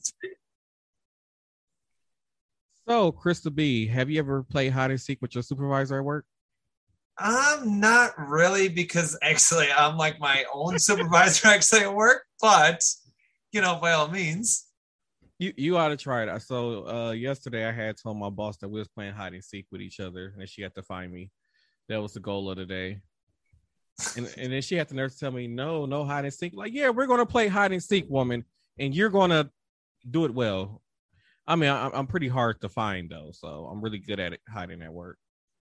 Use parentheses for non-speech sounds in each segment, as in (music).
three. So, Crystal B, have you ever played hide and seek with your supervisor at work? I'm not really because actually I'm like my own supervisor (laughs) actually at work, but you know, by all means. You you ought to try it. So uh yesterday I had told my boss that we was playing hide and seek with each other and she had to find me. That was the goal of the day. And and then she had the nerve to tell me, no, no hide and seek. Like, yeah, we're gonna play hide and seek, woman, and you're gonna do it well. I mean, I, I'm pretty hard to find though, so I'm really good at it hiding at work.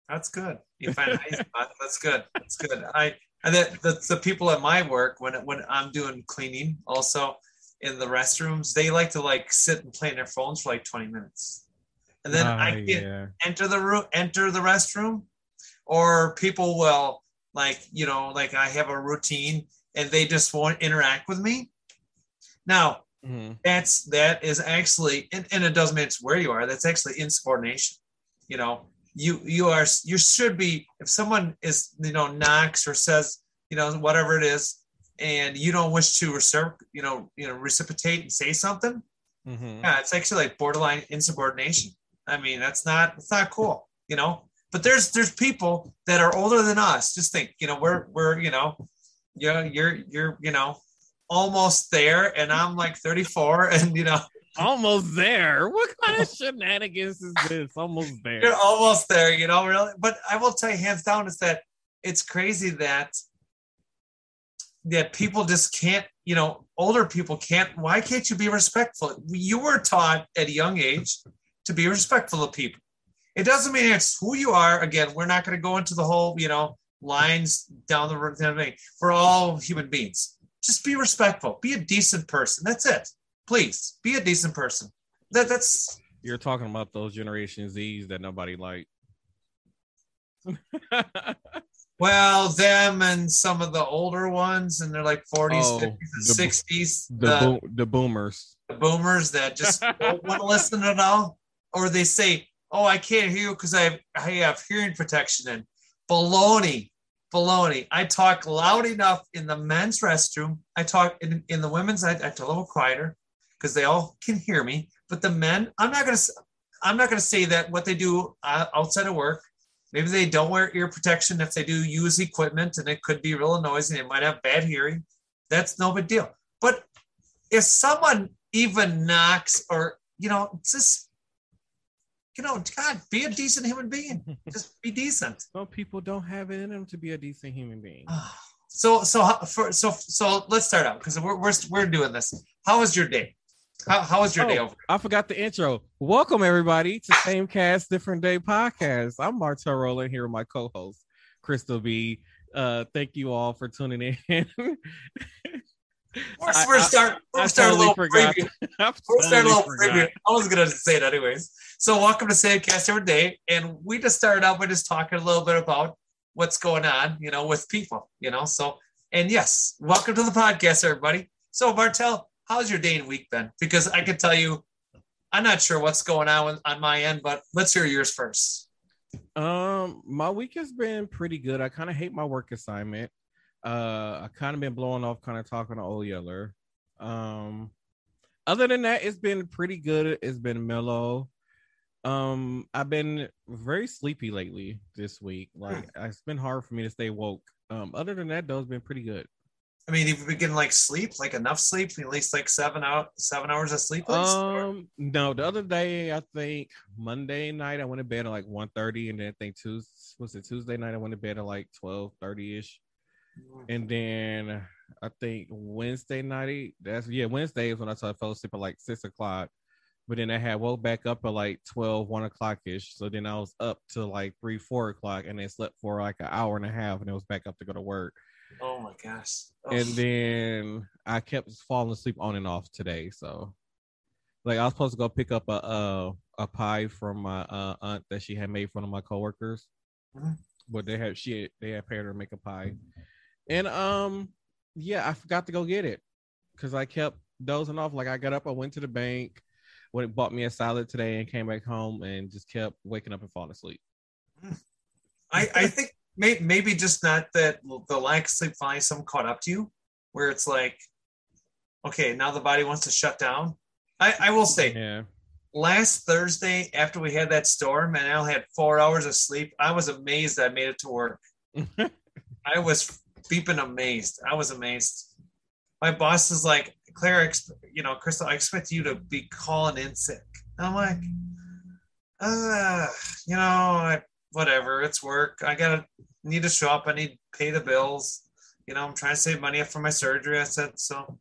That's good. (laughs) You find a high spot. That's good. That's good. I and the, the the people at my work when when I'm doing cleaning also in the restrooms, they like to like sit and play on their phones for like 20 minutes. And then Ah, I can yeah. enter the room, enter the restroom, or people will like, you know, like I have a routine and they just won't interact with me. Now, Mhm. that's that is actually and, and it doesn't matter where you are that's actually insubordination you know you you are you should be if someone is you know knocks or says you know whatever it is and you don't wish to recip, you know you know reciprocate and say something Mhm. yeah it's actually like borderline insubordination i mean that's not it's not cool you know but there's there's people that are older than us just think you know we're we're you know you're you're you're you know almost there and i'm like 34 (laughs) and you know Almost there. What kind of shenanigans is this? Almost there. you're almost there you know really but i will tell you hands down is that it's crazy that that people just can't you know older people can't why can't you be respectful you were taught at a young age to be respectful of people it doesn't mean it's who you are again we're not going to go into the whole you know lines down the road thing. we're all human beings just be respectful be a decent person that's it please be a decent person that that's You're talking about those Generation Z's that nobody liked. (laughs) Well, them and some of the older ones, and they're like 40s, Oh, 50s, and bo- 60s. the The, the boomers. the boomers that just (laughs) don't want to listen at all, or they say, "Oh, I can't hear you because I have, I have hearing protection." And baloney, baloney. I talk loud enough in the men's restroom. I talk in, in the women's. I, I talk a little quieter because they all can hear me. But the men, I'm not gonna, s- I'm not gonna say that what they do uh, outside of work. Maybe they don't wear ear protection if they do use equipment, and it could be real noisy. They might have bad hearing. That's no big deal. But if someone even knocks or you know just you know god be a decent human being just be (laughs) decent Some people don't have it in them to be a decent human being. so so for so so let's start out because we're, we're we're doing this how was your day how, how was your day Oh, over I forgot the intro. Welcome everybody to Same Cast Different Day podcast. I'm Martel Rowland here with my co-host Crystal B. Uh, thank you all for tuning in. (laughs) we're, I- we're I- start we're I starting totally a little forgot. preview (laughs) I we're starting a little forgot. preview i was gonna say it anyways so welcome to Sandcast every day and we just started out by just talking a little bit about what's going on you know with people you know so and yes welcome to the podcast everybody so martel how's your day and week been because i can tell you i'm not sure what's going on on my end but let's hear yours first Um, my week has been pretty good. I kind of hate my work assignment. Uh, I kind of been blowing off, kind of talking to Old Yeller. Um, other than that, it's been pretty good. It's been mellow. Um, I've been very sleepy lately this week. Like it's been hard for me to stay woke. Um, other than that, though, it's been pretty good. i mean you've been getting like sleep like enough sleep at least like seven out seven hours of sleep? Um, no, the other day, I think Monday night, I went to bed at like 1.30 and then I think Tuesday was it Tuesday night, I went to bed at like 12 30 ish. And then I think Wednesday night, that's yeah, Wednesday is when I started fell asleep at like six o'clock. But then I had woke back up at like 12, 1 o'clock ish. So then I was up to like three, four o'clock and then slept for like an hour and a half and then was back up to go to work. oh my gosh Oh. And then I kept falling asleep on and off today. So like I was supposed to go pick up a uh, a pie from my uh, aunt that she had made for one of my coworkers. Mhm. But they had she had- they had paid her to make a pie. And um yeah, I forgot to go get it because I kept dozing off. Like I got up, I went to the bank, went and bought me a salad today and came back home and just kept waking up and falling asleep. (laughs) I, I think may, maybe just not that the lack of sleep finally some caught up to you, where it's like, okay, now the body wants to shut down. I, I will say, Yeah. last Thursday after we had that storm and I only had four hours of sleep, I was amazed I made it to work. (laughs) I was beeping amazed. I was amazed. My boss is like, Claire, you know, Crystal, I expect you to be calling in sick. I'm like, uh, you know, I, whatever. It's work. I gotta need to show up. I need to pay the bills. You know, I'm trying to save money for my surgery. I said so.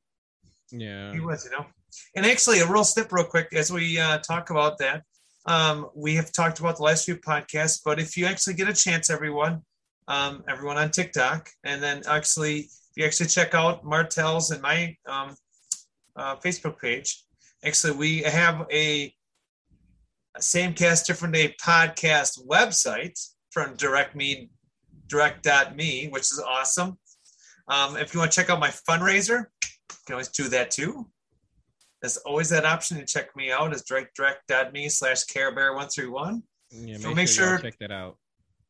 yeah. He was, you know. And actually, a real step, real quick, as we uh, talk about that, um, we have talked about the last few podcasts. But if you actually get a chance, everyone, um, everyone on TikTok, and then actually, if you actually check out Martel's and my um, uh, Facebook page, actually, we have a, same cast, different day podcast website from Direct Me, Direct.me, which is awesome. Um, if you want to check out my fundraiser, you can always do that too. There's always that option to check me out as direct direct.me slash carebear131. Yeah, So make, make sure, y'all sure- check that out.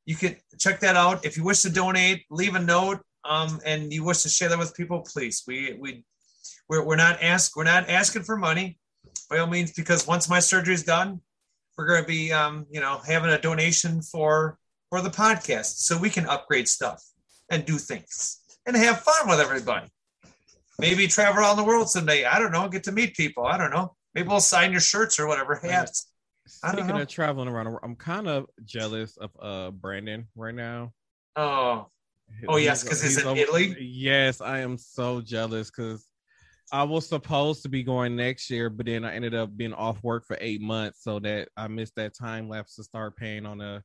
You can check that out. If you wish to donate, leave a note. Um, and you wish to share that with people, please. We we we're, we're not ask we're not asking for money by all means because once my surgery is done, we're going to be um, you know having a donation for for the podcast so we can upgrade stuff and do things and have fun with everybody. Maybe travel around the world someday. I don't know. Get to meet people. I don't know. Maybe we'll sign your shirts or whatever hats. Speaking of traveling around, I'm kind of jealous of uh Brandon right now. Oh, Oh, yes, 'cause he's in Italy? Yes, I am so jealous because I was supposed to be going next year, but then I ended up being off work for eight months, so that I missed that time lapse to start paying on a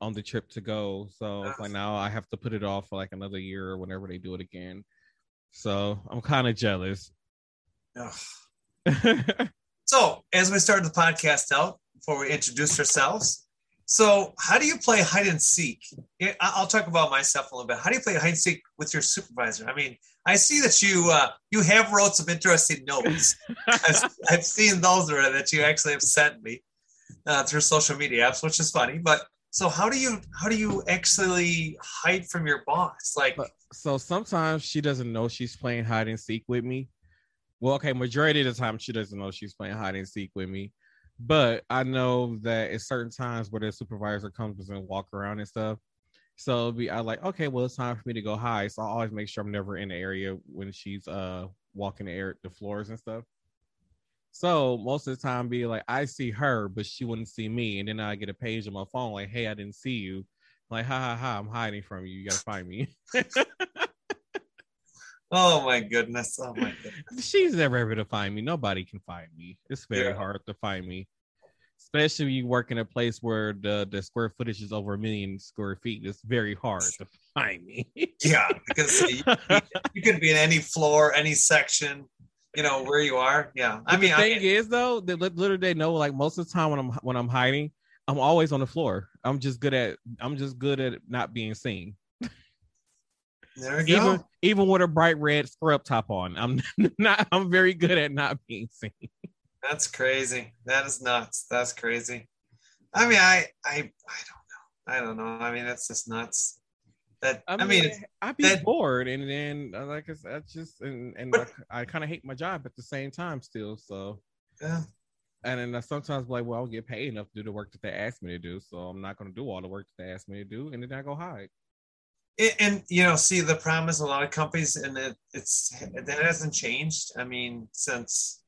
on the trip to go. So like now I have to put it off for like another year or whenever they do it again. So I'm kind of jealous. (laughs) So, as we start the podcast out, before we introduce ourselves, so how do you play hide and seek? I'll talk about myself a little bit. How do you play hide and seek with your supervisor? I mean, I see that you uh, you have wrote some interesting notes. (laughs) I've, I've seen those that you actually have sent me uh, through social media apps, which is funny. But so, how do you how do you actually hide from your boss? Like, so sometimes she doesn't know she's playing hide and seek with me. Well, okay, majority of the time she doesn't know she's playing hide and seek with me. But I know that at certain times where the supervisor comes and walk around and stuff. So be I like, okay, well, it's time for me to go hide. So I always make sure I'm never in the area when she's uh walking the air the floors and stuff. So most of the time be like I see her, but she wouldn't see me. And then I get a page on my phone like, hey, I didn't see you. Like, ha ha ha, I'm hiding from you. You gotta find me. (laughs) oh my goodness, oh my goodness. She's never able to find me. Nobody can find me. It's very Yeah. hard to find me, especially when you work in a place where the the square footage is over a million square feet. It's very hard to find me. (laughs) Yeah, because you, you could be in any floor, any section, you know where you are. Yeah, I mean, the thing mean, is though, that lit- literally they know like most of the time when I'm when I'm hiding, I'm always on the floor. I'm just good at I'm just good at not being seen. There we go. Even even with a bright red scrub top on, I'm (laughs) not. I'm very good at not being seen. That's crazy. That is nuts. That's crazy. I mean, I, I, I don't know. I don't know. I mean, that's just nuts. That I mean, it's- I'd be that- bored, and then uh, like I said, I just and, and But- I, I kind of hate my job at the same time still. So yeah. and then I sometimes be like, well, I don't get paid enough to do the work that they ask me to do, so I'm not going to do all the work that they ask me to do, and then I go hide. And, and you know, see, the problem is a lot of companies, and it, it's that hasn't changed. I mean, since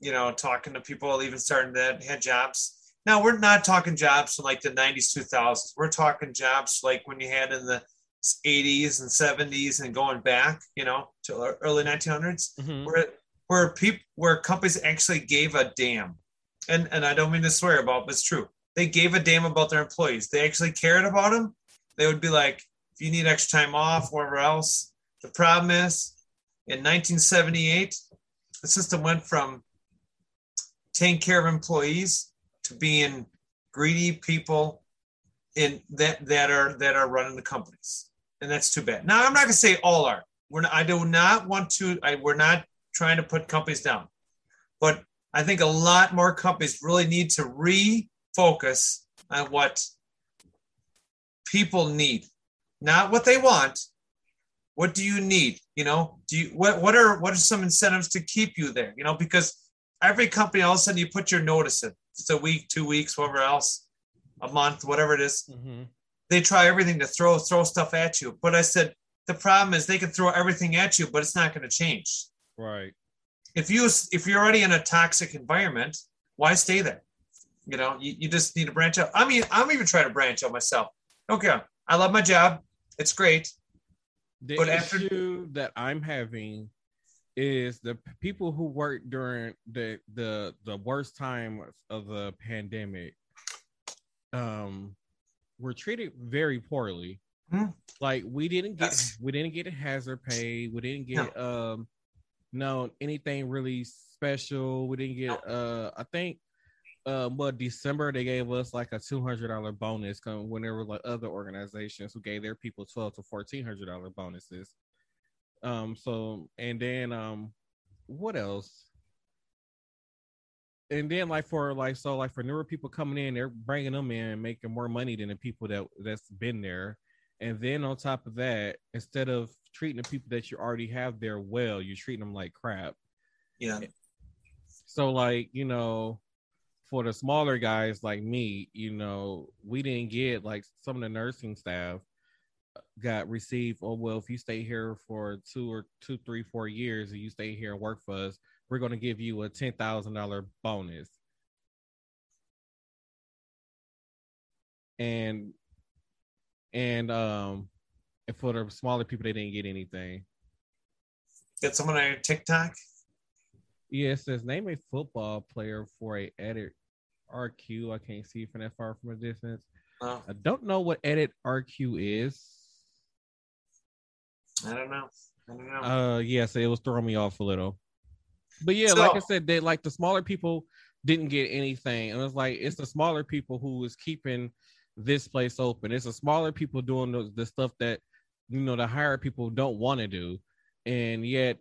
you know, talking to people, even starting that had jobs. Now we're not talking jobs from like the '90s, 2000s. We're talking jobs like when you had in the 80s and 70s and going back, you know, to early 1900s. Mhm. where where people where companies actually gave a damn and and i don't mean to swear about but it's true they gave a damn about their employees they actually cared about them they would be like if you need extra time off wherever else. The problem is in 1978 the system went from taking care of employees to being greedy people in that that are that are running the companies. And that's too bad. Now i'm not going to say all are. We're not, i do not want to I, we're not trying to put companies down. But i think a lot more companies really need to refocus on what people need not what they want what do you need you know do you what what are what are some incentives to keep you there you know because every company all of a sudden you put your notice in. It's a week, two weeks, whatever else, a month, whatever it is. Mhm. They try everything to throw throw stuff at you. But I said the problem is they can throw everything at you, but it's not going to change. Right. If you if you're already in a toxic environment, why stay there? You know, you, you just need to branch out. I mean, I'm even trying to branch out myself. Okay, I love my job. It's great. The But after- issue that I'm having is the people who work during the the the worst time of the pandemic um were treated very poorly. Hmm. Like we didn't get Yes. we didn't get a hazard pay, we didn't get um no anything really special. We didn't get uh I think um what December they gave us like a two hundred dollar bonus when there were like other organizations who gave their people twelve to fourteen hundred dollar bonuses. Um so and then um what else? And then like for like so like for newer people coming in, they're bringing them in and making more money than the people that that's been there. And then on top of that, instead of treating the people that you already have there well, you're treating them like crap. Yeah. So like, you know, for the smaller guys like me, you know, we didn't get like some of the nursing staff got received. Oh well, if you stay here for two or two, three, four years, and you stay here and work for us, we're going to give you a ten thousand dollar bonus. And and um, and for the smaller people, they didn't get anything. Get someone on your TikTok. Yeah, it says name a football player for a edit RQ. I can't see from that far from a distance. Oh, I don't know what edit RQ is. I don't know. I don't know. Uh, yes, it was throwing me off a little. But yeah, like I said, they like the smaller people didn't get anything, and it's like it's the smaller people who is keeping this place open. It's the smaller people doing the, the stuff that you know the higher people don't want to do, and yet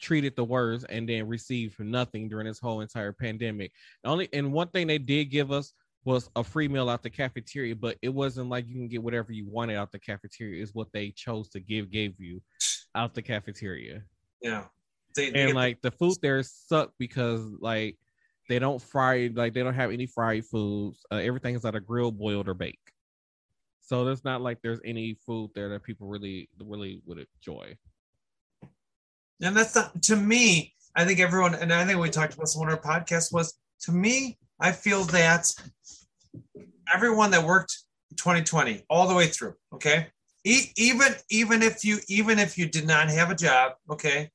treated the worst and then received nothing during this whole entire pandemic. Only and one thing they did give us was a free meal out the cafeteria, but it wasn't like you can get whatever you wanted out the cafeteria. Is what they chose to give gave you out the cafeteria yeah. They, they and like the food there suck because like they don't fry like they don't have any fried foods uh, everything is either grilled boiled or baked so there's not like there's any food there that people really really would enjoy And that's not to me. I think everyone, and I think we talked about this on our podcast was to me. I feel that everyone that worked 2020 all the way through, okay, e- even even if you even if you did not have a job, okay,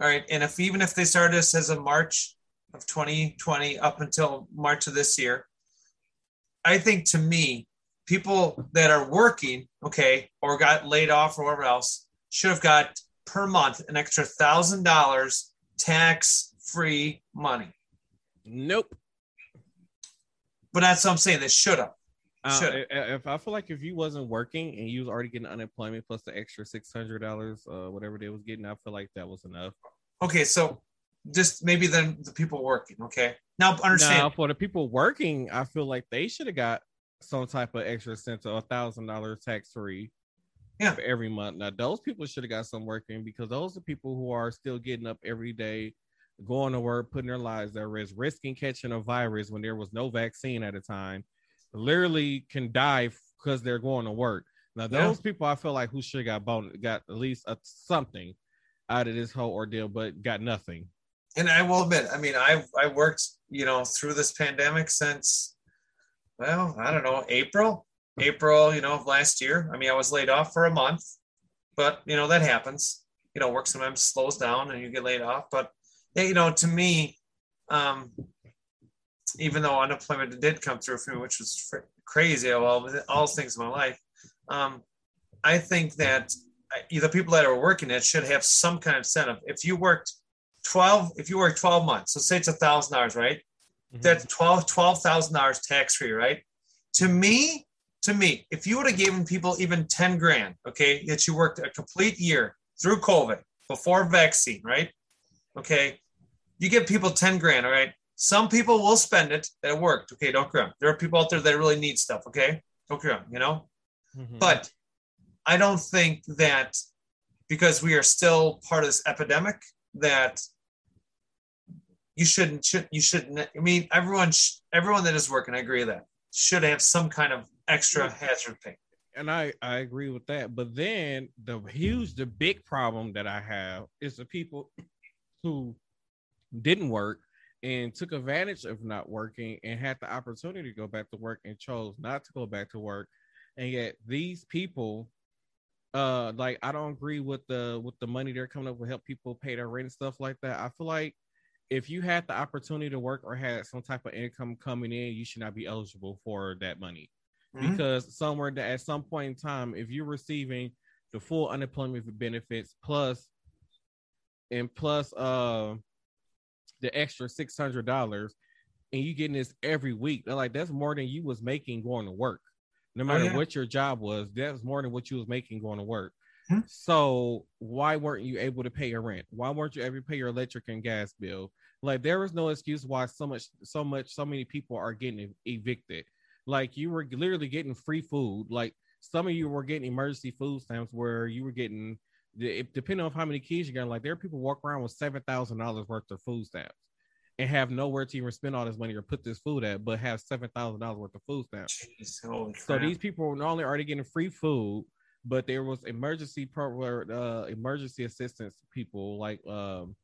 all right, and if even if they started this as a March of 2020 up until March of this year, I think to me, people that are working, okay, or got laid off or whatever else, should have got per month an extra thousand dollars tax free money. nope But that's what I'm saying. They should have. uh, if i feel like if you wasn't working and you was already getting unemployment plus the extra six hundred dollars uh whatever they was getting i feel like that was enough Okay, so just maybe then the people working. Okay, now understand. now for the people working i feel like they should have got some type of extra cent a thousand dollars tax free Yeah. every month. Now those people should have got some working because those are people who are still getting up every day, going to work, putting their lives at risk, risking catching a virus when there was no vaccine at the time, literally can die because they're going to work. Now Yeah. those people I feel like who should have got bonus, got at least a, something out of this whole ordeal, but got nothing. and I will admit, I mean, I I worked, you know, through this pandemic since, well, I don't know, April, April, you know, of last year. I mean, I was laid off for a month, but you know that happens. You know, work sometimes slows down and you get laid off. But you know, to me, um, even though unemployment did come through for me, which was fr- crazy, all all things in my life, um, I think that uh, the people that are working it should have some kind of incentive. If you worked 12 if you work 12 months let's say it's a thousand dollars right that's 12 $12000 tax free right to me to me if you would have given people even 10 grand okay that you worked a complete year through covid before vaccine right okay you give people 10 grand all right some people will spend it that worked okay don't cry. there are people out there that really need stuff okay don't cry, you know Mhm. but I don't think that because we are still part of this epidemic that you shouldn't should you shouldn't i mean everyone sh- everyone that is working i agree with that should have some kind of extra hazard pay and I I agree with that. But then the huge, the big problem that I have is the people who didn't work and took advantage of not working and had the opportunity to go back to work and chose not to go back to work. And yet these people, uh, like I don't agree with the with the money they're coming up with help people pay their rent and stuff like that. I feel like if you had the opportunity to work or had some type of income coming in, you should not be eligible for that money mm-hmm. because somewhere that at some point in time, if you're receiving the full unemployment benefits plus and plus uh the extra six hundred dollars, and you getting this every week, they're like that's more than you was making going to work. No oh, matter oh, yeah. what your job was, that's more than what you was making going to work. Hmm? So why weren't you able to pay your rent? Why weren't you able to pay your electric and gas bill? Like there was no excuse why so much, so much, so many people are getting evicted. Like you were literally getting free food. Like some of you were getting emergency food stamps where you were getting, depending on how many kids you got, like there are people walk around with seven thousand dollars worth of food stamps and have nowhere to even spend all this money or put this food at, but have seven thousand dollars worth of food stamps. Jeez, so these people not only are they getting free food, but there was emergency pro uh, emergency assistance people like um,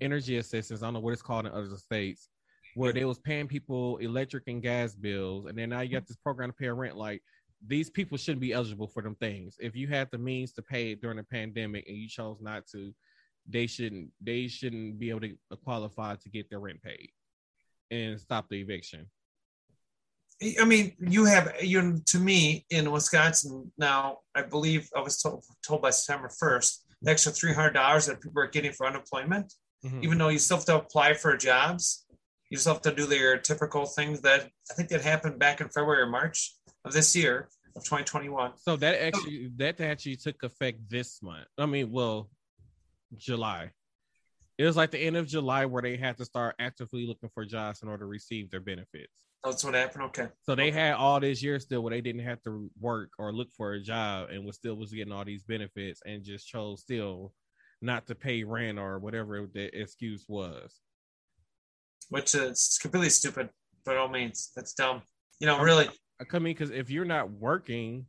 energy assistance. I don't know what it's called in other states where they was paying people electric and gas bills, and then now you got this program to pay rent. Like these people shouldn't be eligible for them things. If you had the means to pay it during the pandemic and you chose not to, they shouldn't they shouldn't be able to qualify to get their rent paid and stop the eviction. I mean, you have you to me in Wisconsin now. I believe I was told, told by September first, the extra three hundred dollars that people are getting for unemployment, mm-hmm. even though you still have to apply for jobs you still have to do their typical things that I think that happened back in February or March of this year of 2021. So that actually that actually took effect this month. I mean, well, July. It was like the end of July where they had to start actively looking for jobs in order to receive their benefits. That's what happened. Okay. So they okay. had all this year still where they didn't have to work or look for a job and was still was getting all these benefits and just chose still not to pay rent or whatever the excuse was which is completely stupid by all means. That's dumb. You know, really. I mean, because if you're not working,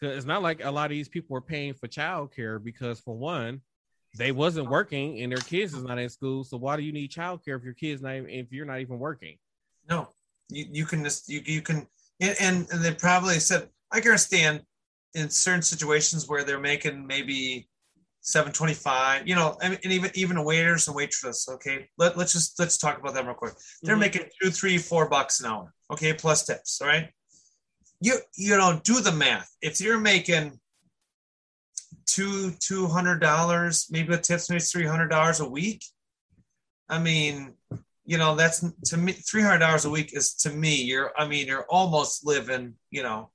it's not like a lot of these people are paying for childcare because for one, they wasn't working and their kids is not in school. So why do you need childcare if your kids not even, if you're not even working? No, you, you can just you you can and, and they probably said I can understand in certain situations where they're making maybe 725 you know and even even waiters and waitress okay? Let, let's just let's talk about them real quick. They're mm-hmm. making two three four bucks an hour okay plus tips all right? You you know do the math. If you're making two two hundred dollars maybe the tips maybe three hundred dollars a week i mean you know that's to me three hundred dollars a week is to me you're i mean you're almost living you know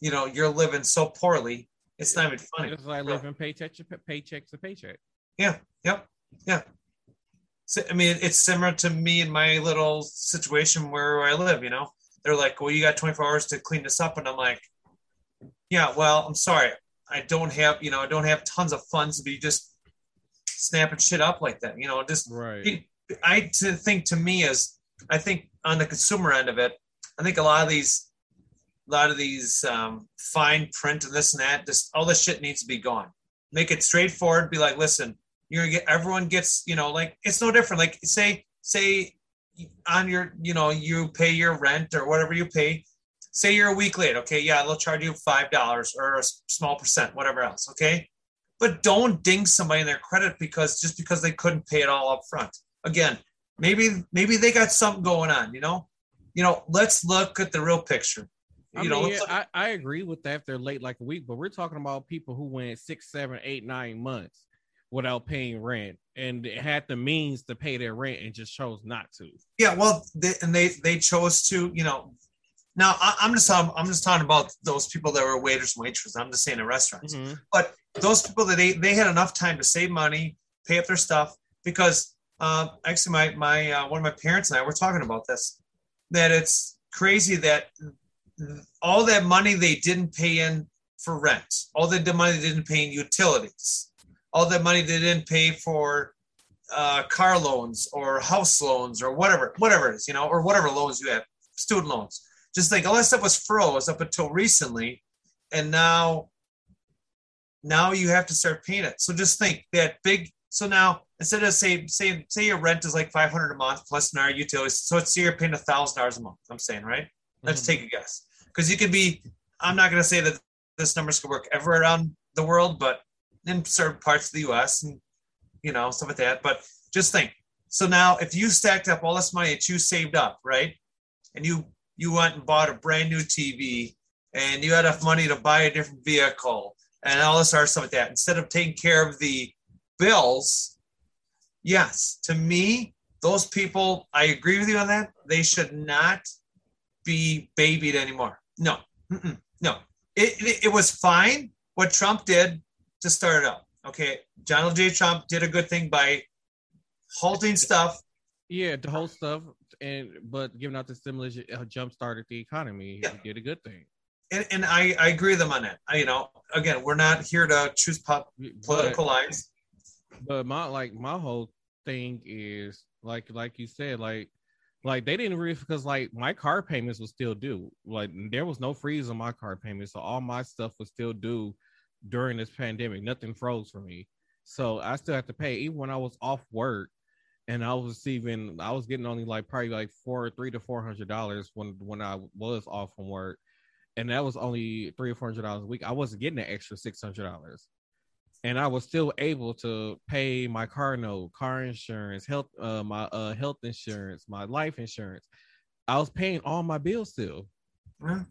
you know you're living so poorly it's not even funny. It's like living paycheck to paycheck to paycheck. Yeah. Yep. Yeah. So, I mean, it's similar to me and my little situation where I live. You know, they're like, "Well, you got 24 hours to clean this up," and I'm like, "Yeah, well, I'm sorry, I don't have, you know, I don't have tons of funds to be just snapping shit up like that. You know, just right. I to think to me is, I think on the consumer end of it, I think a lot of these a lot of these um, fine print and this and that. Just all this shit needs to be gone. Make it straightforward. Be like, listen, you're get everyone gets you know like it's no different. Like say say on your you know you pay your rent or whatever you pay. Say you're a week late. Okay, yeah, they'll charge you five dollars or a small percent, whatever else. Okay, but don't ding somebody in their credit because just because they couldn't pay it all up front. Again, maybe maybe they got something going on. You know, you know. Let's look at the real picture I you mean, know, I, I agree with that if they're late like a week, but we're talking about people who went six, seven, eight, nine months without paying rent and had the means to pay their rent and just chose not to. Yeah, well, they, and they they chose to, you know. Now I, am just talking, I'm just talking about those people that were waiters and waitresses. I'm just saying in restaurants, mm-hmm. but those people that they they had enough time to save money, pay up their stuff because uh, actually my my uh, one of my parents and I were talking about this that it's crazy that all that money they didn't pay in for rent, all the money they didn't pay in utilities, all that money they didn't pay for uh, car loans or house loans or whatever, whatever it is, you know, or whatever loans you have, student loans. Just think all that stuff was froze up until recently, and now, now you have to start paying it. So just think that big. So now instead of say say say your rent is like five hundred a month plus an hour utilities, so it's say you're paying a thousand dollars a month. I'm saying right. Let's Mhm. take a guess because you could be. I'm not going to say that this numbers could work ever around the world, but in certain parts of the U.S. and you know stuff like that. But just think. So now, if you stacked up all this money that you saved up, right, and you you went and bought a brand new TV, and you had enough money to buy a different vehicle and all this other stuff like that, instead of taking care of the bills, yes, to me, those people, I agree with you on that. They should not be babied anymore. No, no. It, it, it was fine what Trump did to start it up. Okay, Donald J. Trump did a good thing by halting stuff. Yeah, the whole stuff, and but giving out the stimulus uh, jump started the economy. Yeah. He did a good thing. And, and I, I agree with them on that. I, you know, again, we're not here to choose pop, But, political lines. but my like my whole thing is like like you said like like they didn't really because like my car payments was still due. Like there was no freeze on my car payments, so all my stuff was still due during this pandemic. Nothing froze for me, so I still had to pay even when I was off work. And I was receiving, I was getting only like probably like four, three to four hundred dollars when when I was off from work, and that was only three or four hundred dollars a week. I wasn't getting an extra six hundred dollars and I was still able to pay my car note, car insurance, health, uh, my uh, health insurance, my life insurance. I was paying all my bills still, Yeah.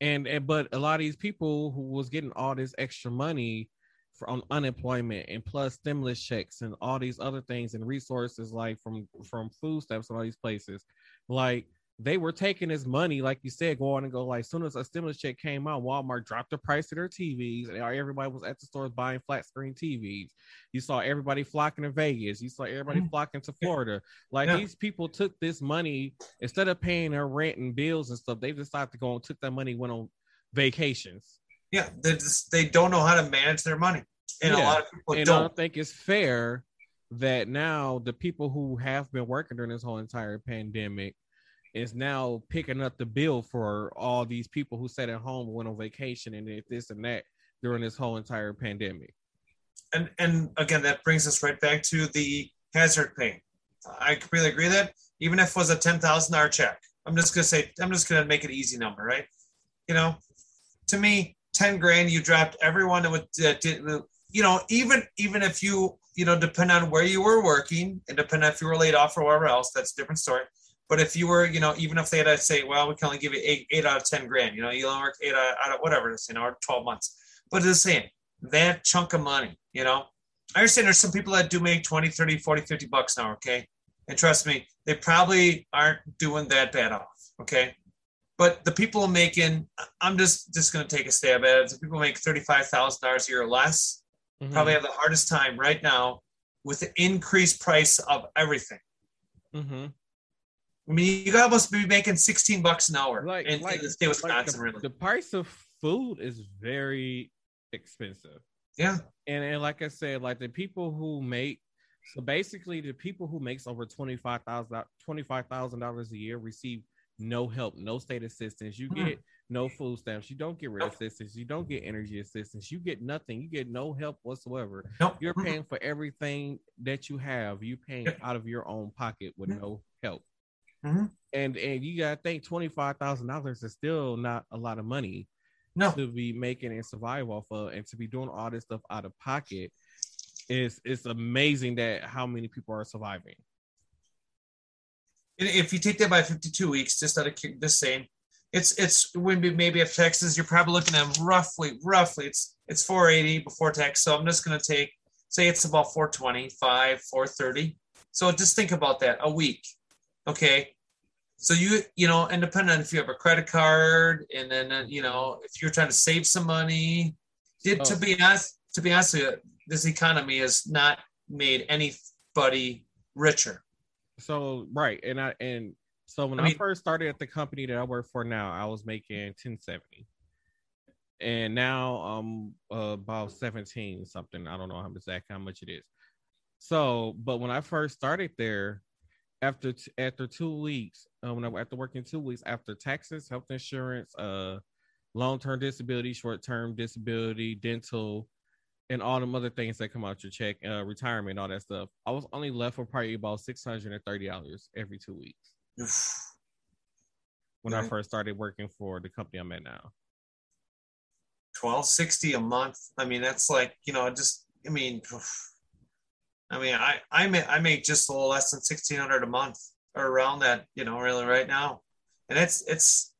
and, and but a lot of these people who was getting all this extra money from unemployment and plus stimulus checks and all these other things and resources like from from food stamps and all these places, like they were taking this money, like you said, go on and go. Like, as soon as a stimulus check came out, Walmart dropped the price of their TVs, and everybody was at the stores buying flat screen TVs. You saw everybody flocking to Vegas. You saw everybody Mhm. flocking to Florida. Like Yeah. these people took this money instead of paying their rent and bills and stuff. They decided to go and took that money, went on vacations. Yeah, they just they don't know how to manage their money, and a lot of people and don't. don't think it's fair that now the people who have been working during this whole entire pandemic is now picking up the bill for all these people who sat at home went on vacation and did this and that during this whole entire pandemic. And and again, that brings us right back to the hazard pay. I completely agree that even if it was a ten thousand dollar check, I'm just gonna say I'm just gonna make it an easy number, right? You know, to me, ten grand you dropped everyone that would did you know even even if you you know depend on where you were working and depend on if you were laid off or whatever else, that's a different story. But if you were, you know, even if they had to say, well, we can only give you eight, eight out of 10 grand, you know, you only work eight out, out of whatever it is, you know, or 12 months. But the same, that chunk of money, you know, I understand there's some people that do make 20, 30, 40, 50 bucks now, okay? And trust me, they probably aren't doing that bad off, okay? But the people making, I'm just just going to take a stab at it. The people who make $35,000 a year or less Mhm. probably have the hardest time right now with the increased price of everything. Mhm. I mean, you gotta almost be making 16 bucks an hour Like, in, like, in the state of like Wisconsin, the, really. the price of food is very expensive. yeah. and, and like I said, like the people who make so basically the people who makes over twenty five thousand twenty five thousand dollars a year receive no help, no state assistance. You Mhm. get no food stamps. You don't get rent Nope. assistance. You don't get energy assistance. You get nothing. You get no help whatsoever. Nope. You're paying for everything that you have. You paying out of your own pocket with no help. Mhm. And and you gotta think twenty five thousand dollars is still not a lot of money No. to be making and survive off of and to be doing all this stuff out of pocket is it's amazing that how many people are surviving. If you take that by 52 weeks, just out of just saying, it's it's when we- maybe if taxes, you're probably looking at roughly, roughly, it's it's 480 before tax. So I'm just gonna take, say it's about 425, 430. So just think about that a week. Okay. So you you know, and depending on if you have a credit card, and then uh, you know if you're trying to save some money, did to Oh. be honest, to be honest with you, this economy has not made anybody richer. So right, and I and so when I I, mean- first started at the company that I work for now, I was making 1070. And now I'm about 17 something. I don't know how exact how much it is. So, but when I first started there, after t- after two weeks, uh, when I after working two weeks after taxes, health insurance, uh, long term disability, short term disability, dental, and all them other things that come out your check, uh, retirement, all that stuff. I was only left with probably about six hundred and thirty dollars every two weeks when Right. I first started working for the company I'm at now. twelve sixty a month. I mean, that's like you know, I just I mean, I mean, I I make I make just a little less than sixteen hundred a month or around that, you know, really right now, and it's it's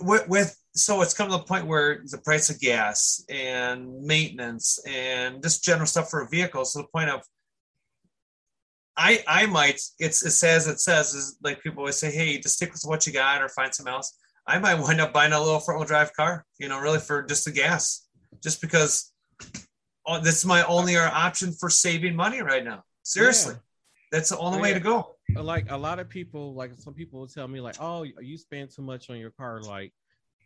with, with so it's come to the point where the price of gas and maintenance and just general stuff for a vehicle, so the point of I I might it's it says it says is like people always say, hey, just stick with what you got or find some else. I might wind up buying a little front wheel drive car, you know, really for just the gas, just because oh, this is my only uh, option for saving money right now. Seriously, Yeah. that's the only Yeah. way to go. Uh, like a lot of people like some people will tell me like oh you spend too much on your car like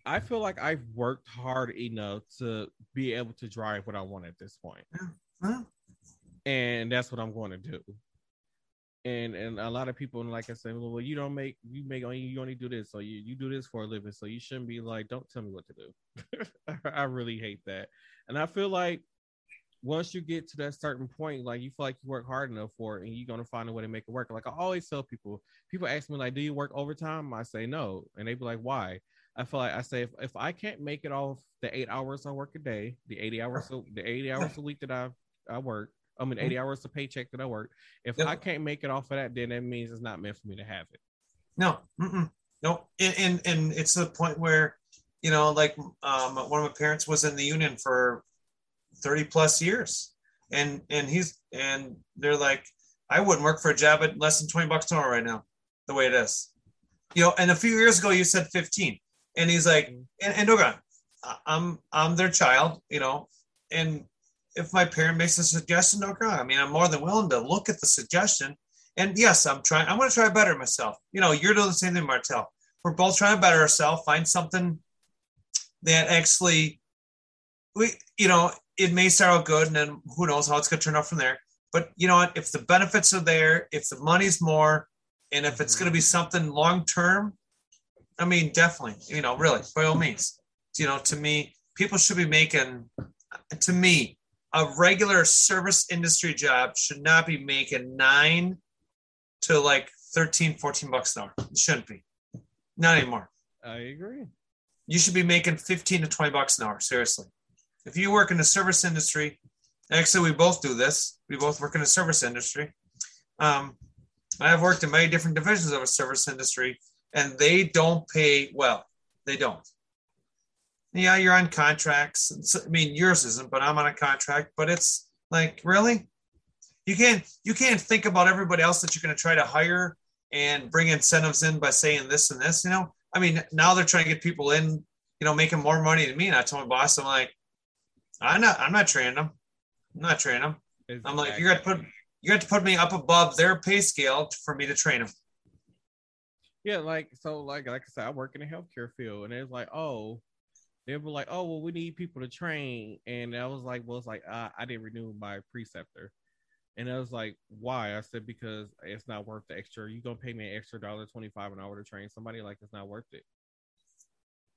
i feel like i've worked hard enough to be able to drive what i want at this point Huh? and that's what i'm going to do and and a lot of people like i said well you don't make you make only you only do this so you, you do this for a living so you shouldn't be like don't tell me what to do (laughs) i really hate that and i feel like once you get to that certain point, like you feel like you work hard enough for it and you're gonna find a way to make it work. Like I always tell people, people ask me, like, do you work overtime? I say no. And they be like, why? I feel like I say if, if I can't make it off the eight hours I work a day, the 80 hours a, (laughs) the 80 hours a week that I I work, I mean 80 hours a paycheck that I work, if. I can't make it off of that, then that means it's not meant for me to have it. No, mm-mm, no, and, and and it's the point where, you know, like um, one of my parents was in the union for thirty plus years, and and he's and they're like, I wouldn't work for a job at less than twenty bucks an hour right now, the way it is, you know. And a few years ago, you said fifteen, and he's like, and, and I- I'm I'm their child, you know, and if my parent makes a suggestion, get I mean, I'm more than willing to look at the suggestion and yes, I'm trying. I'm going to try better myself. You know, you're doing the same thing, Martel. We're both trying to better ourselves. Find something that actually, we, you know, it may start out good, and then who knows how it's going to turn out from there. But you know what? If the benefits are there, if the money's more, and if it's going to be mm-hmm. something long term, I mean, definitely. You know, really, by all means. You know, to me, people should be making. To me, a regular service industry job should not be making nine to like 13, 14 bucks an hour. It shouldn't be. Not anymore. I agree. You should be making 15 to 20 bucks an hour. Seriously. If you work in the service industry, actually, we both do this. We both work in the service industry. Um, I have worked in many different divisions of a service industry, and they don't pay well. They don't. Yeah, you're on contracts. I mean, yours isn't, but I'm on a contract. But it's like, really? You can't you can't think about everybody else that you're going to try to hire and bring incentives in by saying this and this. You know, I mean, now they're trying to get people in, you know, making more money than me. And I told my boss, I'm like, I'm not, I'm not training them. I'm not training them. I'm like, you got to put, you got to put me up above their pay scale for me to train them. Yeah, like so, like like I said, I work in the healthcare field, and it's like, oh, they were like, oh, well, we need people to train, and I was like, well, it's like uh, I didn't renew my preceptor, and I was like, why? I said because it's not worth the extra. You gonna pay me an extra dollar twenty five an hour to train somebody? Like it's not worth it.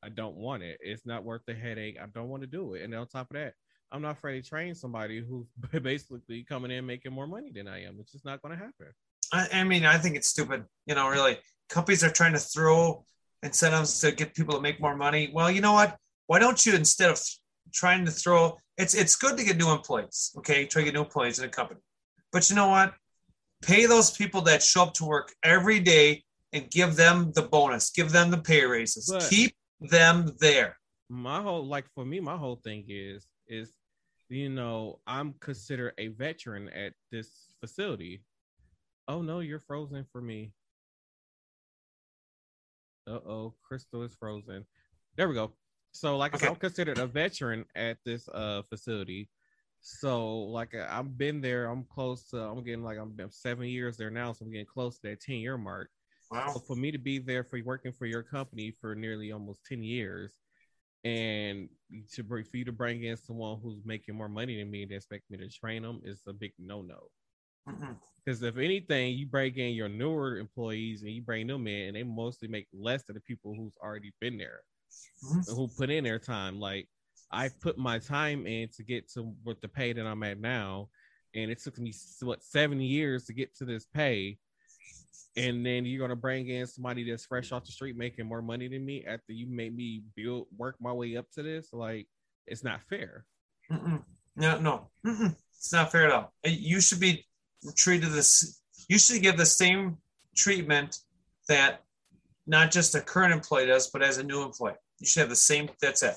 I don't want it. It's not worth the headache. I don't want to do it. And on top of that, I'm not afraid to train somebody who's (laughs) basically coming in making more money than I am. It's just not going to happen. I, I mean, I think it's stupid. You know, really, companies are trying to throw incentives to get people to make more money. Well, you know what? Why don't you instead of trying to throw? It's it's good to get new employees. Okay, try to get new employees in a company, but you know what? Pay those people that show up to work every day and give them the bonus, give them the pay raises, But- keep them there. my whole like for me my whole thing is is you know i'm considered a veteran at this facility. Oh no you're frozen for me. Uh-oh crystal is frozen. There we go. So like I said, Okay. i'm considered a veteran at this uh facility. So like i've been there. I'm close to i'm getting like i'm I'm seven years there now so i'm getting close to that 10 year mark Wow. so for me to be there for working for your company for nearly almost 10 years and to bring for you to bring in someone who's making more money than me and expect me to train them is a big no-no Because if anything, you bring in your newer employees and you bring them in, and they mostly make less than the people who's already been there, mm-hmm. who put in their time. Like I put my time in to get to what the pay that I'm at now, and it took me what seven years to get to this pay. And then you're gonna bring in somebody that's fresh off the street making more money than me after you made me build work my way up to this. Like it's not fair. Mm-mm. No, no, Mm-mm. it's not fair at all. Uh, you should be treated this. You should give the same treatment that not just a current employee does, but as a new employee. You should have the same. That's it.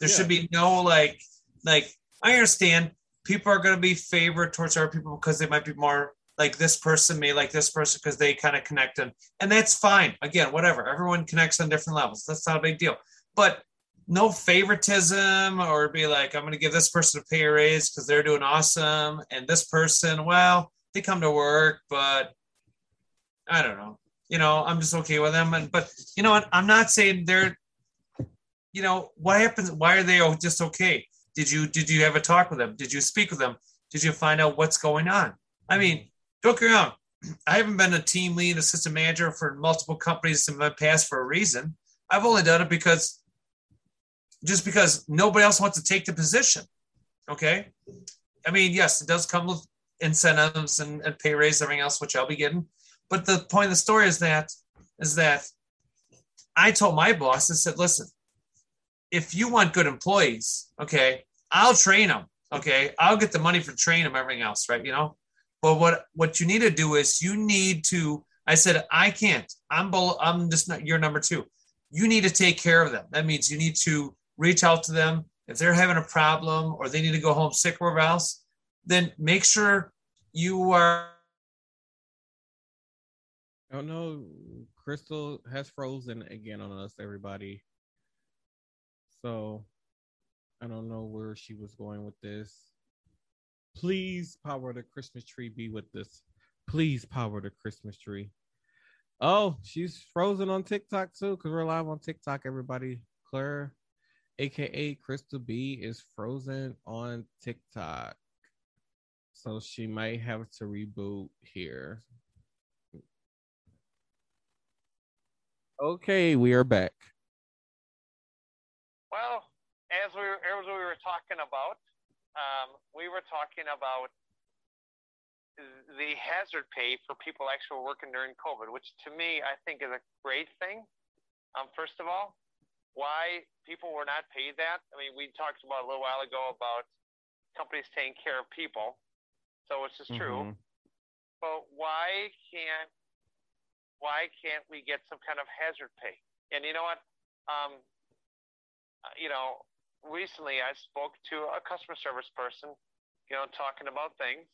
There yeah. should be no like, like I understand people are going to be favored towards other people because they might be more like this person may like this person because they kind of connect and and that's fine again whatever everyone connects on different levels that's not a big deal but no favoritism or be like, I'm going to give this person a pay raise because they're doing awesome. And this person, well, they come to work, but I don't know. You know, I'm just okay with them. And, but you know? I'm not saying they're, you know, what happens? Why are they just okay? Did you, did you have a talk with them? Did you speak with them? Did you find out what's going on? I mean, don't get me wrong. (clears throat) I haven't been a team lead, assistant manager for multiple companies in my past for a reason. I've only done it because just because nobody else wants to take the position. Okay. I mean, yes, it does come with incentives and, and pay raise, everything else, which I'll be getting. But the point of the story is that is that I told my boss, I said, listen, if you want good employees, okay, I'll train them. Okay. I'll get the money for training them, everything else, right? You know, but what what you need to do is you need to, I said, I can't. I'm below, I'm just not your number two. You need to take care of them. That means you need to reach out to them. If they're having a problem or they need to go home sick or else, then make sure you are. Oh no, Crystal has frozen again on us, everybody. So I don't know where she was going with this. Please power the Christmas tree be with this. Please power the Christmas tree. Oh, she's frozen on TikTok too, because we're live on TikTok, everybody. Claire aka Crystal B, is frozen on TikTok. So she might have to reboot here. Okay, we are back. Well, as we as we were talking about, um, we were talking about the hazard pay for people actually working during COVID, which to me I think is a great thing. Um, first of all, why people were not paid that. I mean, we talked about a little while ago about companies taking care of people, so which is true. Mm-hmm. But why can't why can't we get some kind of hazard pay? And you know what? Um, you know, recently I spoke to a customer service person, you know, talking about things,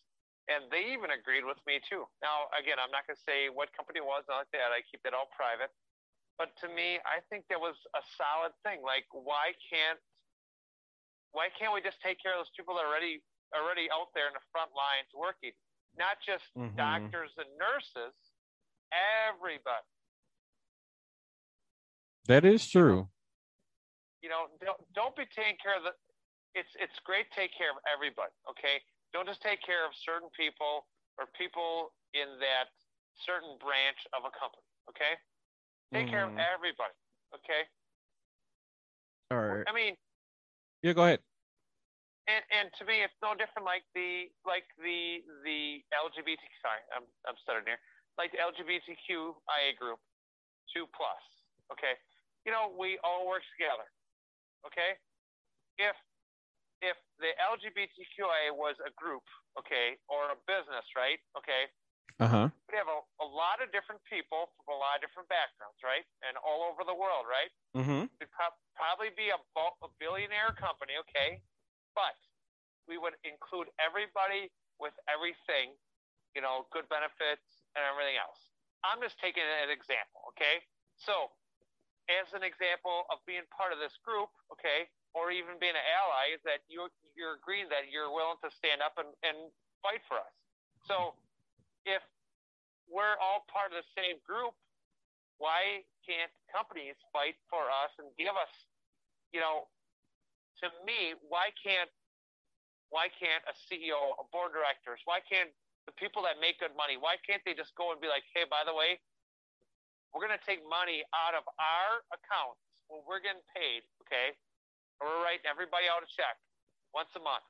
and they even agreed with me too. Now, again, I'm not going to say what company it was, not like that. I keep that all private. But to me, I think that was a solid thing. Like, why can't why can't we just take care of those people that are already already out there in the front lines working? Not just mm-hmm. doctors and nurses, everybody. That is true. You know, don't, don't be taking care of the. It's it's great to take care of everybody. Okay, don't just take care of certain people or people in that certain branch of a company. Okay. Take mm. care of mm. everybody. Okay. All right. I mean. Yeah, go ahead. And, and to me, it's no different like the like the the LGBT. Sorry, I'm I'm stuttering here. Like the LGBTQIA group, two plus. Okay. You know, we all work together. Okay. If if the LGBTQIA was a group, okay, or a business, right? Okay, uh-huh. We have a, a lot of different people from a lot of different backgrounds, right? And all over the world, right? Mm-hmm. We'd pro- probably be a, a billionaire company, okay? But we would include everybody with everything, you know, good benefits and everything else. I'm just taking an example, okay? So, as an example of being part of this group, okay, or even being an ally, is that you're, you're agreeing that you're willing to stand up and, and fight for us. So, if we're all part of the same group, why can't companies fight for us and give us, you know, to me, why can't why can't a CEO, a board of directors, why can't the people that make good money, why can't they just go and be like, hey, by the way, we're going to take money out of our accounts when we're getting paid, okay? And we're writing everybody out a check once a month.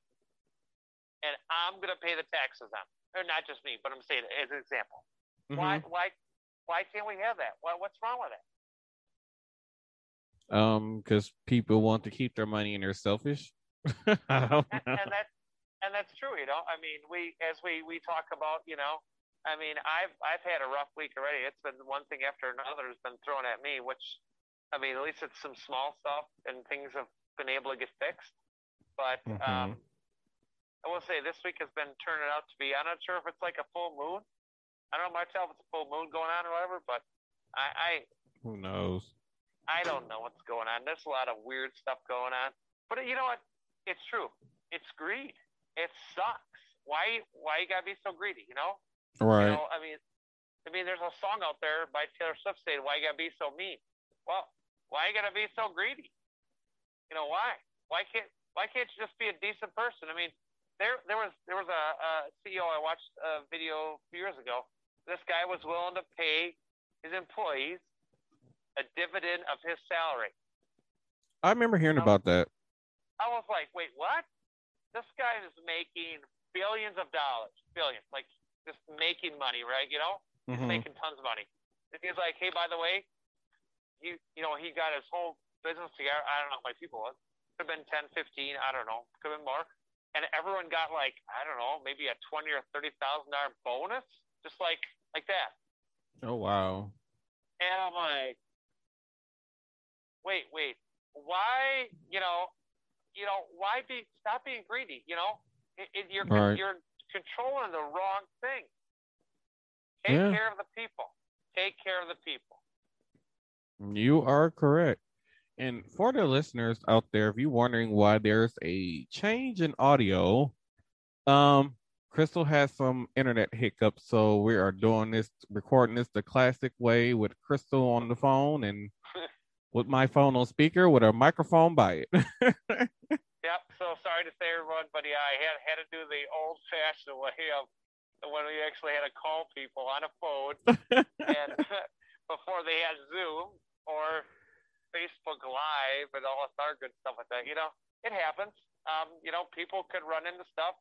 And I'm going to pay the taxes on it. Or not just me, but I'm saying it as an example. Why, Mhm. why, why can't we have that? Why, what's wrong with it? Um, because people want to keep their money and they're selfish. (laughs) I don't and, and that and that's true you know i mean we as we we talk about you know i mean i've i've had a rough week already it's been one thing after another has been thrown at me which i mean at least it's some small stuff and things have been able to get fixed but um Mhm. i will say this week has been turning out to be i'm not sure if it's like a full moon i don't know myself if it's a full moon going on or whatever but i i Who knows? I don't know what's going on. There's a lot of weird stuff going on. But you know what? It's true. It's greed. It sucks. Why why you gotta be so greedy, you know? Right. You know, I mean I mean there's a song out there by Taylor Swift saying, Why you gotta be so mean? Well, why you gotta be so greedy? You know, why? Why can't why can't you just be a decent person? I mean, there there was there was a, a CEO I watched a video a few years ago. This guy was willing to pay his employees a dividend of his salary. I remember hearing about that. I was like, wait, what? This guy is making billions of dollars, billions, like just making money, right? You know, Mhm. making tons of money. And he's like, hey, by the way, you you know, he got his whole business together. I don't know how many people was. Could have been 10, 15, I don't know. Could have been more. And everyone got like, I don't know, maybe a twenty or thirty thousand dollar bonus, just like like that. Oh wow. And I'm like, wait, wait, why? You know, you know, why be? Stop being greedy. You know, it, it, you're Right. you're controlling the wrong thing. Take Yeah. care of the people. Take care of the people. You are correct. And for the listeners out there, if you're wondering why there's a change in audio, um, Crystal has some internet hiccups, so we are doing this, recording this the classic way with Crystal on the phone and (laughs) with my phone on speaker with a microphone by it. (laughs) Sorry to say, everyone, but yeah, I had had to do the old-fashioned way of when we actually had to call people on a phone (laughs) and (laughs) before they had Zoom or Facebook Live and all this other good stuff like that. You know, it happens. Um, you know, people could run into stuff.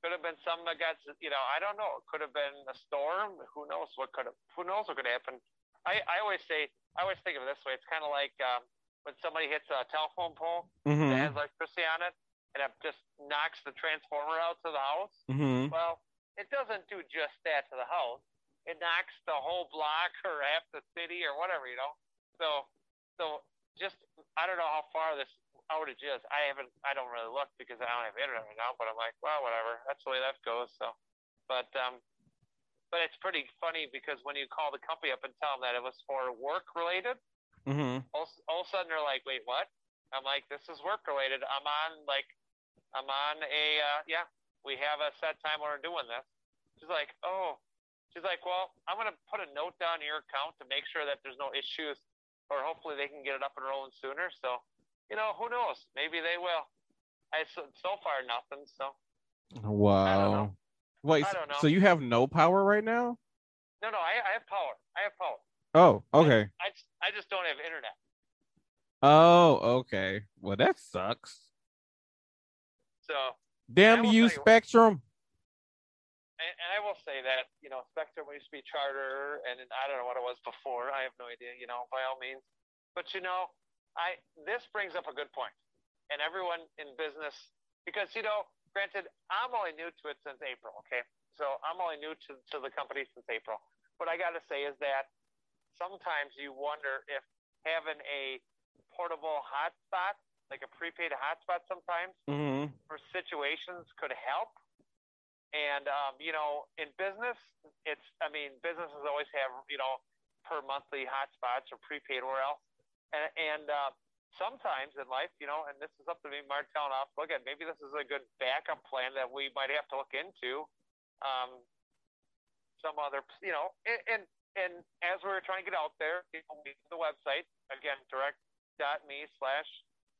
Could have been some that got, you know, I don't know. It could have been a storm. Who knows what could have? Who knows what could happen? I, I always say, I always think of it this way. It's kind of like um, when somebody hits a telephone pole that hmm has electricity on it, and it just knocks the transformer out to the house. hmm Well, it doesn't do just that to the house. It knocks the whole block or half the city or whatever, you know. So, so just I don't know how far this outage is. I haven't. I don't really look because I don't have internet right now. But I'm like, well, whatever. That's the way that goes. So, but um, but it's pretty funny because when you call the company up and tell them that it was for work related, mm-hmm. all, all of a sudden they're like, wait, what? I'm like, this is work related. I'm on like, I'm on a, uh, yeah, we have a set time when we're doing this. She's like, oh, she's like, well, I'm going to put a note down in your account to make sure that there's no issues or hopefully they can get it up and rolling sooner. So, you know, who knows? Maybe they will. I, so, so far, nothing. So, Wow. Wait, I so- don't know. so you have no power right now? no, no, I, I have power. I have power. Oh, okay. I, just- I just don't have internet. Oh, okay. Well, that sucks. So, Damn you, tell you what- Spectrum. and, and I will say that you know Spectrum used to be Charter, and I don't know what it was before. I have no idea. You know, by all means, but you know, I this brings up a good point, and everyone in business because you know, granted, I'm only new to it since April. Okay, so I'm only new to to the company since April. What I got to say is that sometimes you wonder if having a portable hotspot, like a prepaid hotspot, sometimes mm-hmm. Hmm for situations could help. And um, you know, in business, it's I mean, businesses always have you know per monthly hotspots or prepaid or else. And and uh, sometimes in life, you know, and this is up to me, Martel, and I'll look at maybe this is a good backup plan that we might have to look into. Um, some other, you know, and and, and as we're trying to get out there, you know, the website again, direct.me slash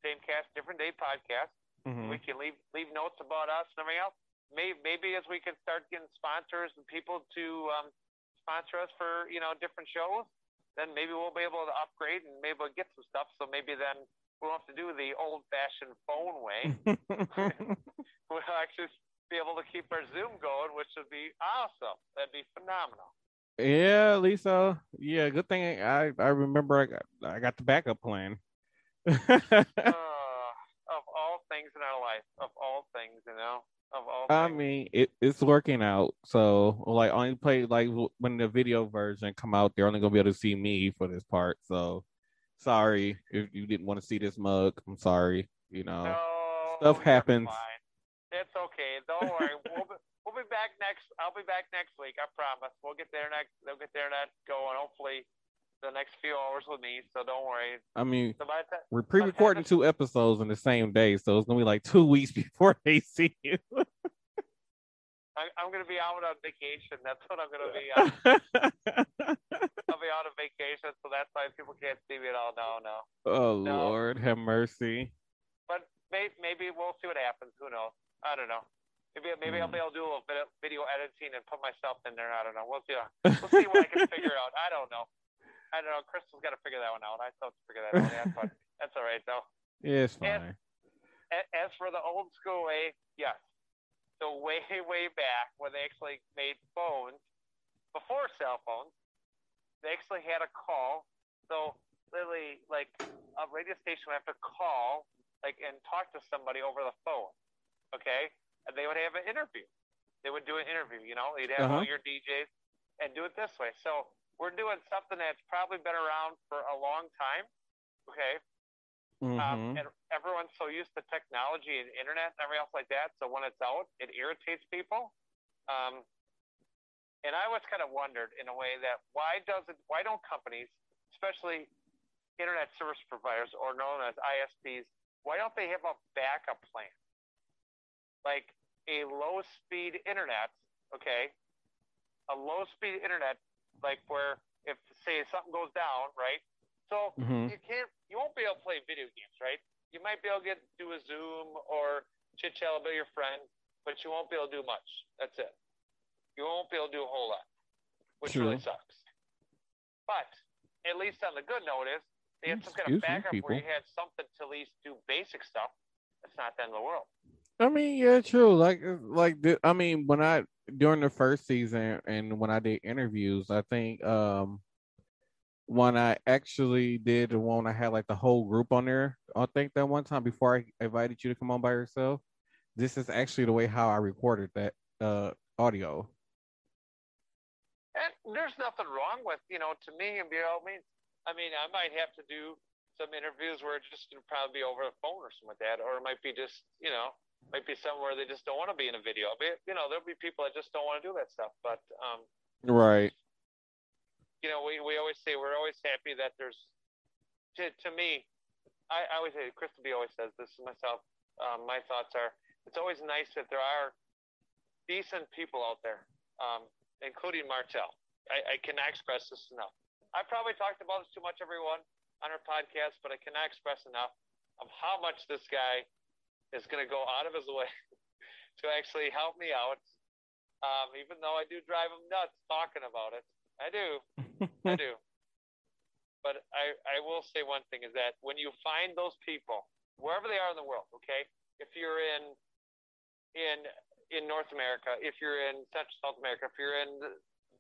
samecast different day podcast hmm we can leave leave notes about us and everything else. maybe, maybe as we can start getting sponsors and people to um, sponsor us for you know different shows, then maybe we'll be able to upgrade and maybe we'll get some stuff. So maybe then we'll have to do the old-fashioned phone way. (laughs) (laughs) we'll actually be able to keep our Zoom going, which would be awesome. That'd be phenomenal. Yeah, Lisa. Yeah, good thing I I remember I got I got the backup plan. uh, (laughs) things in our life, of all things, you know, of all. I things. mean, it, it's working out. So, like, only play like when the video version come out, they're only gonna be able to see me for this part. So, sorry if you didn't want to see this mug. I'm sorry. You know, no, stuff happens. It's okay. Don't (laughs) worry. we'll be, we'll be back next. I'll be back next week. I promise. We'll get there next. They'll get there net going. Hopefully, the next few hours with me. So don't worry. I mean, So we're pre-recording two episodes in the same day, so it's gonna be like two (laughs) weeks before they see you. I, I'm gonna be out on vacation. That's what I'm gonna be. (laughs) On. I'll be out on vacation, so that's why people can't see me at all. No, no. oh No. Lord, have mercy. But maybe, maybe we'll see what happens. Who knows? I don't know. Maybe maybe I'll hmm. be able to do a little bit of video editing and put myself in there. I don't know. We'll see. (laughs) We'll see what I can figure out. I don't know. I don't know. Crystal's got to figure that one out. I still have to figure that out. Yeah, (laughs) but that's all right though. Yeah, it's And- fine. A- As for the old school way, yes. So way way back when they actually made phones before cell phones, they actually had a call. So literally, like a radio station would have to call, like, and talk to somebody over the phone. Okay, and they would have an interview. They would do an interview. You know, you'd have all Uh-huh. your DJs and do it this way. So we're doing something that's probably been around for a long time. Okay, um, Mhm. and everyone's so used to technology and internet and everything else like that. So when it's out, it irritates people. Um, and I always kind of wondered in a way that why does it? Why don't companies, especially internet service providers or known as ISPs, why don't they have a backup plan? Like a low speed internet, okay? A low speed internet, like where if say something goes down, right? So Mhm. you can't you won't be able to play video games, right? You might be able to get do a Zoom or chit chat about your friend, but you won't be able to do much. That's it. You won't be able to do a whole lot, which True. really sucks. But at least on the good note is they had some kind Excuse of me, backup where you had something to at least do basic stuff. That's not the end of the world. I mean, yeah, true. Like, uh, like the, I mean, when I during the first season and when I did interviews, I think um when I actually did the one I had like the whole group on there. I think that one time before I invited you to come on by yourself. This is actually the way how I recorded that uh audio. And there's nothing wrong with, you know, to me, and by all means, I mean, I might have to do some interviews where it's just to probably be over the phone or something like that, or it might be just, you know, might be somewhere they just don't want to be in a video. But, you know, there'll be people that just don't want to do that stuff. But, um, Right. you know, we, we always say we're always happy that there's, to, to me, I, I always say, Crystal B always says this to myself. Um, my thoughts are, it's always nice that there are decent people out there, um, including Martel. I, I cannot express this enough. I probably talked about this too much, everyone, on our podcast, but I cannot express enough of how much this guy is going to go out of his way (laughs) to actually help me out. Um, even though I do drive him nuts talking about it, I do. (laughs) I do. But I, I will say one thing is that when you find those people, wherever they are in the world, okay, if you're in in in North America, if you're in Central South America, if you're in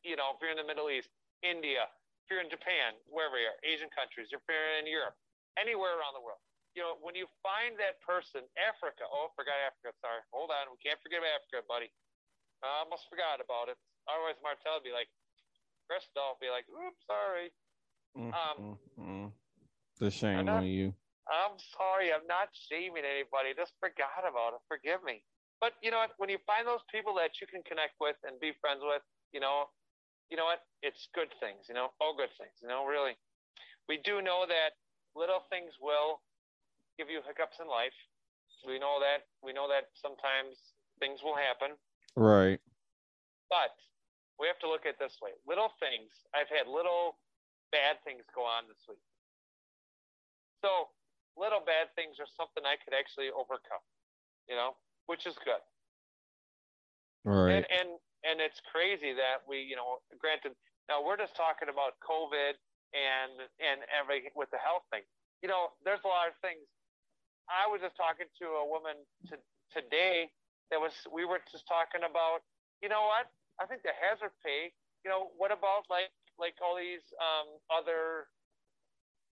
you know, if you're in the Middle East, India, if you're in Japan, wherever you are, Asian countries, if you're in Europe, anywhere around the world, you know, when you find that person, Africa, oh, I forgot Africa, sorry, hold on, we can't forget about Africa, buddy. I almost forgot about it. Otherwise, Martel would be like, Crystal would be like, oops, sorry. Um, Mm-mm. the shame not- on you. I'm sorry, I'm not shaming anybody. Just forgot about it. Forgive me. But you know what? When you find those people that you can connect with and be friends with, you know, you know what? It's good things. You know, all good things. You know, really. We do know that little things will give you hiccups in life. We know that. We know that sometimes things will happen. Right. But we have to look at it this way. Little things. I've had little bad things go on this week. So little bad things are something I could actually overcome, you know, which is good. Right. And, and and it's crazy that we, you know, granted, now we're just talking about COVID and and every with the health thing. You know, there's a lot of things. I was just talking to a woman to, today that was we were just talking about. You know what? I think the hazard pay. You know, what about like like all these um, other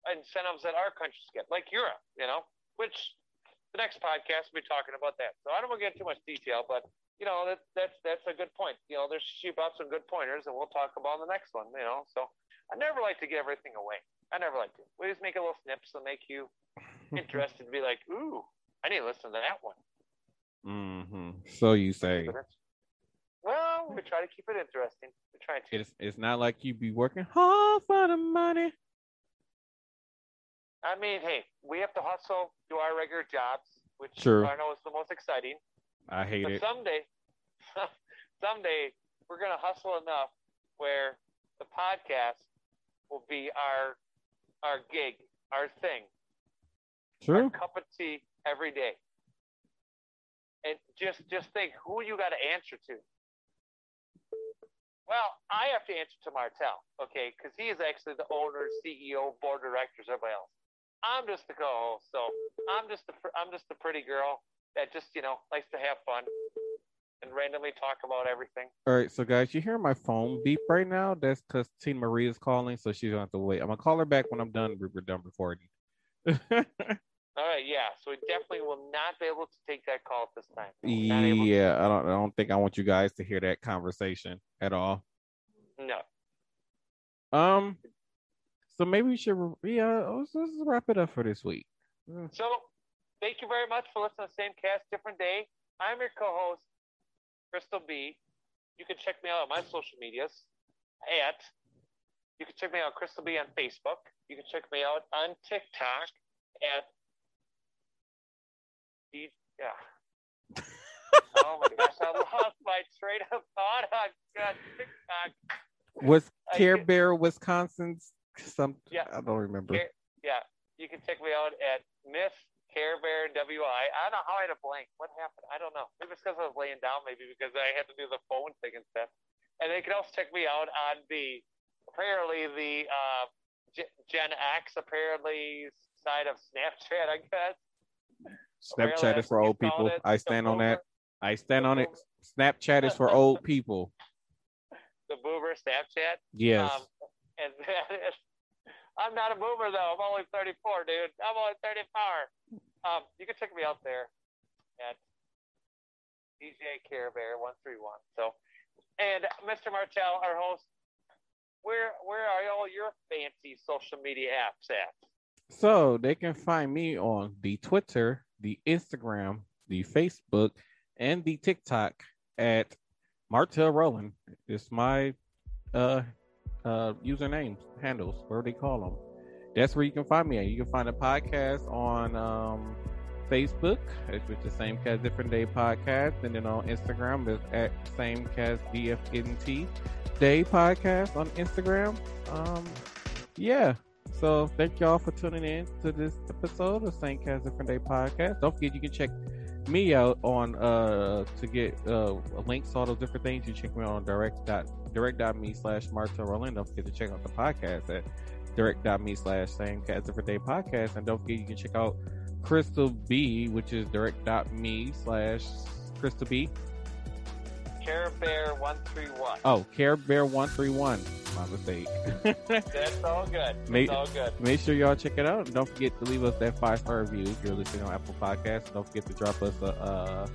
incentives that our countries get, like Europe? You know, which the next podcast we'll be talking about that. So I don't want to get into too much detail, but you know that that's that's a good point. You know, there's she brought some good pointers, and we'll talk about the next one. You know, so I never like to give everything away. I never like to. We just make a little snips to make you (laughs) interested. To be like, ooh, I need to listen to that one. Mm-hmm. So you say Well, we try to keep it interesting. We try to. it's it's not like you be working hard for the money. I mean, hey, we have to hustle, do our regular jobs, which True. I know is the most exciting. I hate But it. someday, (laughs) someday we're gonna hustle enough where the podcast will be our our gig, our thing, True. cup of tea every day. And just just think who you got to answer to. Well, I have to answer to Martel, okay, because he is actually the owner, CEO, board of directors, everybody else. I'm just the co-host, so I'm just the I'm just the pretty girl that just you know likes to have fun and randomly talk about everything. All right, so guys, you hear my phone beep right now? That's because Tina Marie is calling, so she's gonna have to wait. I'm gonna call her back when I'm done. We're done recording. All right, yeah. So we definitely will not be able to take that call at this time. Able to- yeah, I don't. I don't think I want you guys to hear that conversation at all. No. Um, so maybe we should. Yeah, let's, let's wrap it up for this week. So thank you very much for listening to the Same Cast, Different Day. I'm your co-host, Crystal B. You can check me out on my social medias at you can check me out Crystal B on Facebook. You can check me out on TikTok at Yeah. oh my gosh, I lost my train of thought (laughs) on God, TikTok. Was Care Bear Wisconsin's some? Yeah. I don't remember. Care- yeah, you can check me out at Miss Care Bear WI. I don't know how I had a blank. What happened? I don't know. Maybe it's because I was laying down. Maybe because I had to do the phone thing and stuff. And they can also check me out on the apparently the uh, G- Gen X apparently side of Snapchat. I guess. Snapchat is for old people. I stand on that. I stand on it. Snapchat is (laughs) for old people. The boomer Snapchat. Yes. Um, and that is, I'm not a boomer though. I'm only 34, dude. I'm only 34. Um, you can check me out there at DJ Care Bear 131. So, and Mr. Martel, our host, where where are all your fancy social media apps at? So they can find me on the Twitter, the Instagram, the Facebook, and the TikTok at Martel Roland. It's my uh uh username handles, whatever they call them. That's where you can find me at. You can find a podcast on um Facebook, it's with the same cast different day podcast, and then on Instagram it's at same cast DFNT day podcast on Instagram. Um yeah. So thank y'all for tuning in to this episode of Same Cast Different Day podcast. Don't forget you can check me out on uh to get uh links to all those different things. You check me out on direct dot direct dot me slash Martel Roland. Don't forget to check out the podcast at direct dot me slash same cast different day podcast. And don't forget you can check out Crystal B, which is direct dot me slash Crystal B. Care Bear 131. Oh, Care Bear one three one. My mistake. (laughs) That's all good. That's Mate- all good. Make sure y'all check it out. And don't forget to leave us that five star review if you're listening on Apple Podcasts. Don't forget to drop us a, uh,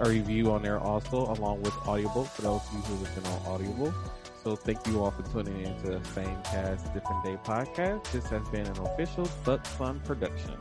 a review on there also, along with Audible for those of you who listen on Audible. So thank you all for tuning in to the Same Cast Different Day podcast. This has been an official Buck Fun production.